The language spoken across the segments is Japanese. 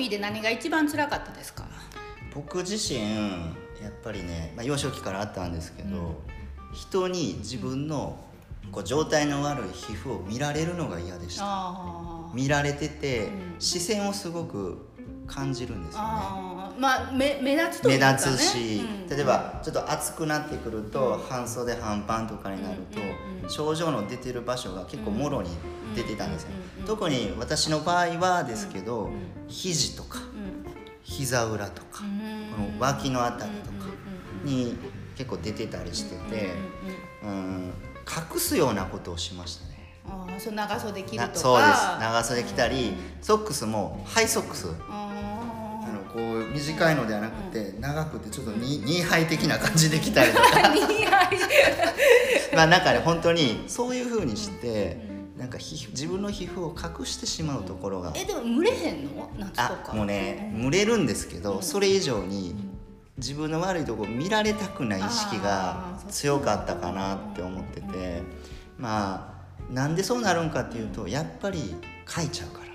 ピーで何が一番辛かったですか？僕自身やっぱりね、まあ、幼少期からあったんですけど、人に自分のこう状態の悪い皮膚を見られるのが嫌でした。あ見られてて、うん。視線をすごく感じるんですよねまあ目目立つとい目うか、ね、立つし、うん。例えばちょっと暑くなってくると、半袖半パンとかになると、うんうんうん。症状の出てる場所が結構もろに出てたんですよ、うんうん特に私の場合はですけど、ん肘とかうん。膝裏とか、うんこの脇のあたりとかうんうんうんに結構出てたりしてて、うんうんうんうん。隠すようなことをしましたね。ああそう長袖着るとか。なそうです。長袖着たり、ソックスもハイソックスこう短いのではなくて、長くてちょっとニニーハイ的な感じで着たりとか。まあなんかね本当にそういう風にして、なんか皮膚自分の皮膚を隠してしまうところが、えでも蒸れへんの？夏とあかもうね蒸れるんですけど、それ以上に自分の悪いところ見られたくない意識が強かったかなって思ってて。まあなんでそうなるんかっていうとやっぱり書いちゃうから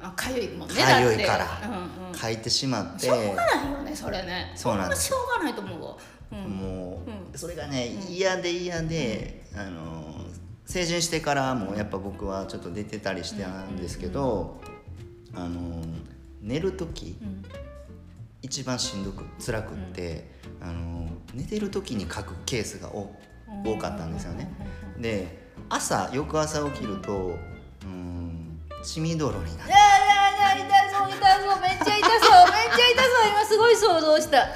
あかゆいもんねかゆいからうんうん。書いてしまって。しょうがないよねそれね。そうなんですしょうがないと思うわ、うん、もう、うん。それがね嫌で嫌で、あの成人してからもやっぱ僕はちょっと出てたりしてたんですけど、あの寝る時、ん。一番しんどく辛くって、あの寝てる時に書くケースがお多かったんですよね。で朝翌朝起きるとうん血みどろになる。いやいやいや痛そう痛そうめっちゃ痛そうめっちゃ痛そう今すごい想像した。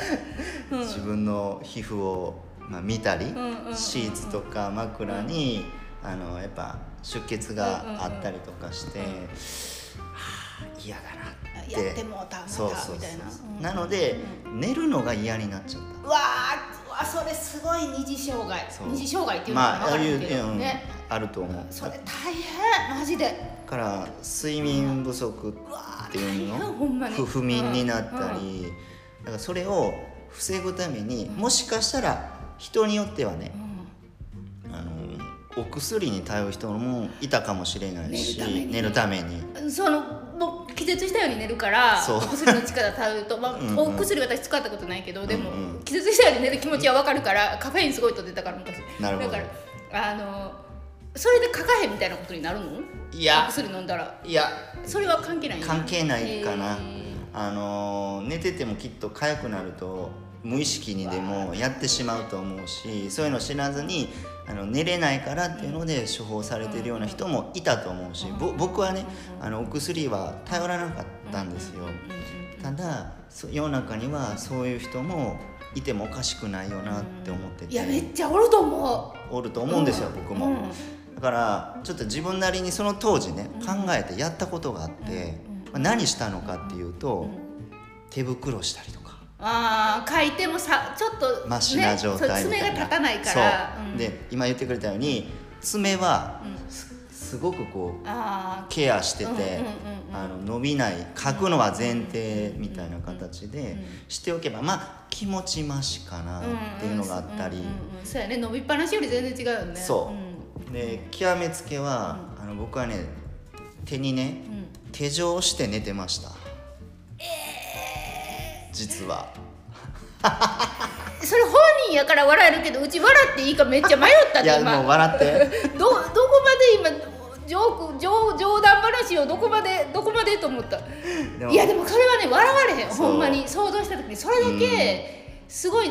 自分の皮膚を、まあ、見たり、んうんうんシーツとか枕に、あのやっぱ出血があったりとかして、はあ嫌だなって。やってもうたそうそうそうみたいなので、寝るのが嫌になっちゃっうわーうわそれすごい二次障害。二次障害っていうたのかなまあるけどうんねあると思う。それ大変マジで。だから睡眠不足っていうの？不不眠になったうり、だからそれを防ぐためにもしかしたら人によってはね、あのお薬に頼る人もいたかもしれないし寝るために。そのもう気絶したように寝るからお薬の力頼ると、まあ、お薬私使ったことないけどでも、気絶したように寝る気持ちは分かるからカフェインすごいと出たから昔。なるほど。だからあのそれで書かへんみたいなことになるの？いや。お薬飲んだら。いや。それは関係ない。の関係ないかな、へあの寝ててもきっと痒くなると無意識にでもやってしまうと思うしそういうの知らずにあの寝れないからっていうので処方されてるような人もいたと思うし、ぼ僕はねあのお薬は頼らなかったんですよ、ただそ世の中にはそういう人もいてもおかしくないよなって思ってて、いやめっちゃおると思う。おると思うんですよ、僕も、うんだからちょっと自分なりにその当時ね、考えてやったことがあって、まあ何したのかっていうと、手袋したりとか。ああ書いてもさちょっと、ね、マシな状態爪が立たないから。そう、うん。で今言ってくれたように爪はすすごくこうあケアしてて、あの伸びない書くのは前提みたいな形でしておけばまあ気持ちましかなあっていうのがあったり、そうやね。伸びっぱなしより全然違うよね。そう。うんで極めつけは、あの僕はね手にね、手錠して寝てました、実は。それ本人やから笑えるけどうち笑っていいかめっちゃ迷ったいやもう笑って。どどこまで今ジョーク冗冗談話をどこまでどこまでと思った。いやでもそれはね笑われへん。ほんまに。想像した時に。それだけすごい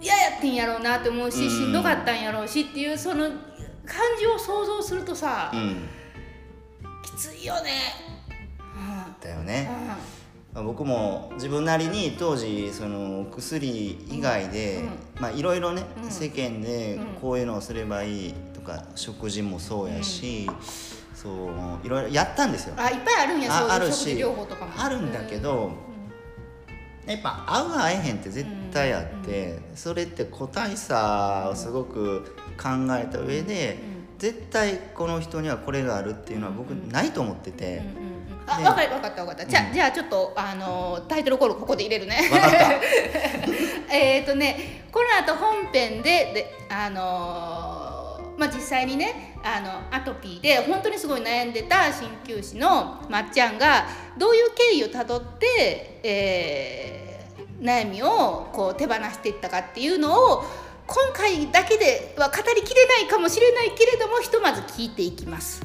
嫌やってんやろうなって思うしうん。しんどかったんやろうしっていうその感じを想像するとさ、うん。きついよね。だようん。ね、まあ僕も自分なりに当時その薬以外で、まあいろいろね、世間でこういうのをすればいいとか食事もそうやし、そういろいろやったんですよ。あいっぱいあるんやあそういうあるし食事療法とかも。あるんだけど、やっぱ合う合えへんって絶対あって、それって個体差をすごく考えた上で、絶対この人にはこれがあるっていうのは僕ないと思ってて、あで分かる分かった分かった。じゃ,、じゃあちょっとあのタイトルコールここで入れるね。分かった。えっとねこの後本編でであのーまあ、実際にねあのアトピーで本当にすごい悩んでた鍼灸師のまっちゃんがどういう経緯をたどって、えー悩みをこう手放していったかっていうのを今回だけでは語りきれないかもしれないけれどもひとまず聞いていきます。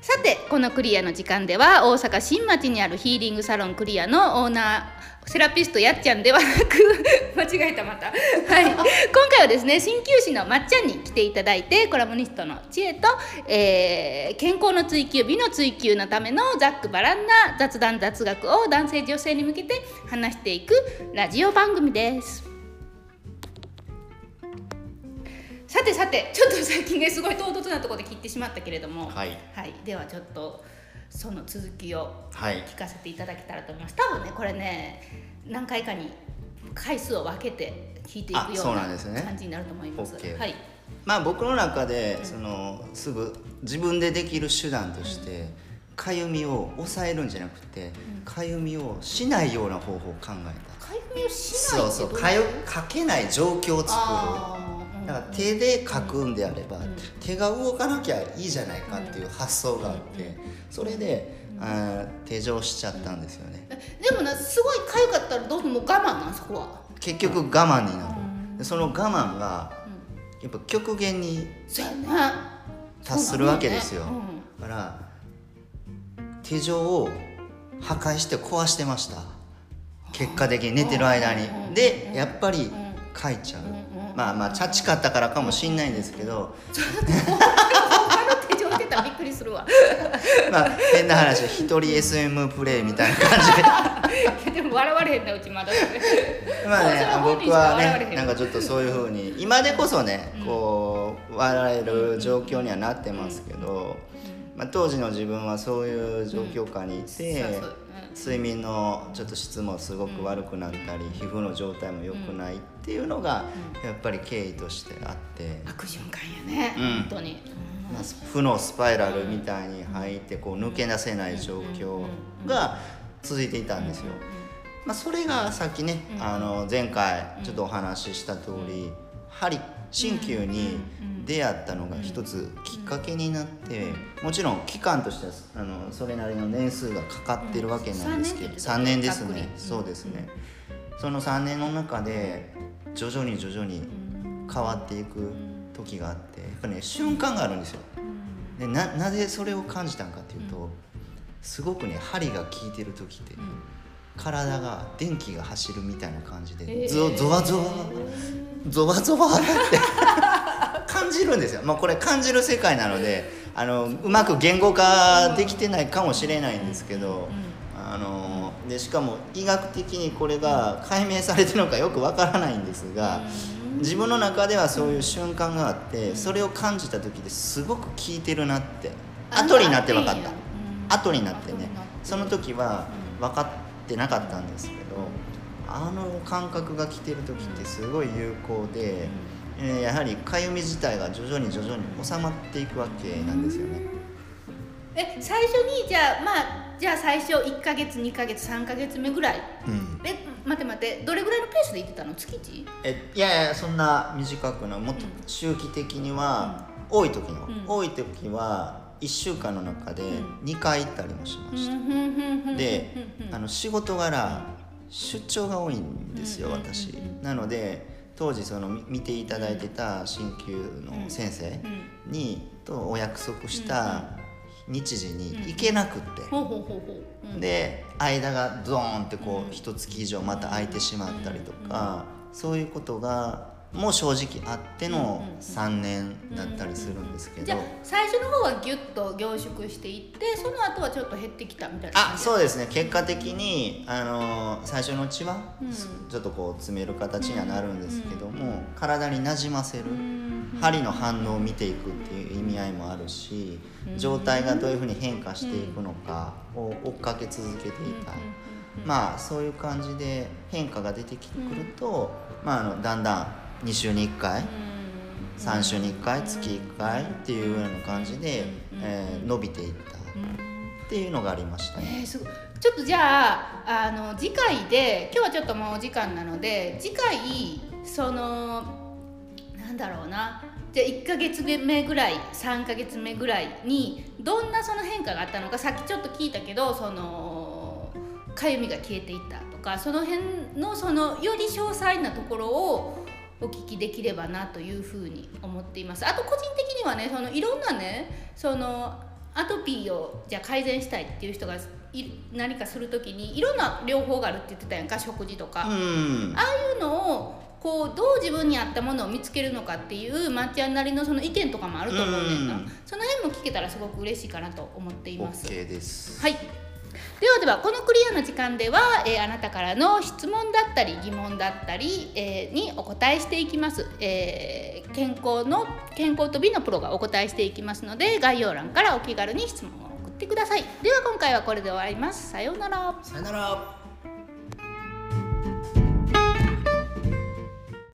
さてこのクリアの時間では大阪新町にあるヒーリングサロンクリアのオーナーセラピストやっちゃんではなく 間違えたまた。はい。今回はですね鍼灸師のまっちゃんに来ていただいてコラムニストの知恵と、えー健康の追求美の追求のためのざっくばらんな雑談雑学を男性女性に向けて話していくラジオ番組です。さてさてちょっと最近ねすごい唐突なところで切ってしまったけれども。はい。はい、ではちょっとその続きをはい。聞かせていただけたらと思います。多分ねこれね何回かに回数を分けて聞いていくあような感じになると思います。OK はい、まあ僕の中でそのすぐ自分でできる手段としてかゆみを抑えるんじゃなくてかゆみをしないような方法を考えた。かゆみをしないそうそう。かゆかけない状況を作るだから手でかくんであれば、ん。手が動かなきゃいいじゃないかっていう発想があってそれで、手錠しちゃったんですよね。でもなすごいかゆかったらどうしても我慢なん？そこは。結局我慢になる。でその我慢がやっぱ極限に。達するわけですよ。だから手錠を破壊して壊してました。結果的に寝てる間に。でやっぱり書いちゃうまあまあチャチかったからかもしんないんですけど。びっくりするわ。まあ変な話一人 SM プレイみたいな感じで。でも笑われへんなうちまだ。まあね僕はねなんかちょっとそういうふうに今でこそねこう笑える状況にはなってますけど、まあ、当時の自分はそういう状況下にいて、睡眠のちょっと質もすごく悪くなったり、皮膚の状態も良くないっていうのがやっぱり経緯としてあって、悪循環やね、うん。本当に。まあ、負のスパイラルみたいに入ってこう抜け出せない状況が続いていたんですよ。まあ、それがさっきね、あの前回ちょっとお話しした通り針鍼灸に出会ったのが一つきっかけになってもちろん期間としてはあのそれなりの年数がかかってるわけなんですけど、うん3年ですね。そうですね、その3年の中で徐々に徐々に変わっていく時があってやっぱね瞬間があるんですよ。でななぜそれを感じたんかっていうとすごくね針が効いてる時って体が電気が走るみたいな感じでへー。ゾゾワゾワゾワゾワって感じるんですよ、まあ、これ感じる世界なのであのうまく言語化できてないかもしれないんですけどあのでしかも医学的にこれが解明されてるのかよくわからないんですが自分の中ではそういう瞬間があってそれを感じた時ですごく効いてるなって後になって分かった。後になってね。その時は分かってなかったんですけどあの感覚が来てる時ってすごい有効で、えーやはりかゆみ自体が徐々に徐々に収まっていくわけなんですよね。え最初にじゃあまあじゃあ最初1か月2か月3か月目ぐらい？うん。え待って待ってどれぐらいのペースで行ってたの？月一？えいやいやそんな短くない。もっと周期的には、多い時の、うん。多い時は1週間の中でうん。2回行ったりもしました、であの仕事柄出張が多いんですようん私うんうん。なので当時そのみ見ていただいてた鍼灸の先生にとお約束した日時に行けなくって、で間がドーンってこうん。う一月以上また空いてしまったりとかそういうことがもう正直あっての3年だったりするんですけど。じゃあ最初の方はギュッと凝縮していってその後はちょっと減ってきたみたいなあそうですね。結果的に、あのー最初のうちは、うん。ちょっとこう詰める形にはなるんですけども、体になじませる、うん針の反応を見ていくっていう意味合いもあるし、状態がどういうふうに変化していくのかを追っかけ続けていた、まあそういう感じで変化が出てくると、まあ、あのだんだん2週に1回3週に1回月1回っていうような感じで、えー伸びていったっていうのがありましたね。えー、すごい。ちょっとじゃああの次回で今日はちょっともうお時間なので次回そのなんだろうな。じゃあ1ヶ月目ぐらい3ヶ月目ぐらいにどんなその変化があったのかさっきちょっと聞いたけどそのかゆみが消えていったとかその辺のそのより詳細なところをお聞きできればなというふうに思っています。あと個人的にはねそのいろんなねそのアトピーをじゃあ改善したいっていう人がい何かする時にいろんな療法があるって言ってたやんか食事とか、うん。ああいうのをこうどう自分に合ったものを見つけるのかっていうまっちゃんなりのその意見とかもあると思うねんな、うん。その辺も聞けたらすごく嬉しいかなと思っています。OK です。はいではではこのクリアの時間では、えーあなたからの質問だったり疑問だったり、えーにお答えしていきます、えー健康の健康と美のプロがお答えしていきますので概要欄からお気軽に質問を送ってください。では今回はこれで終わります。さようなら。さようなら。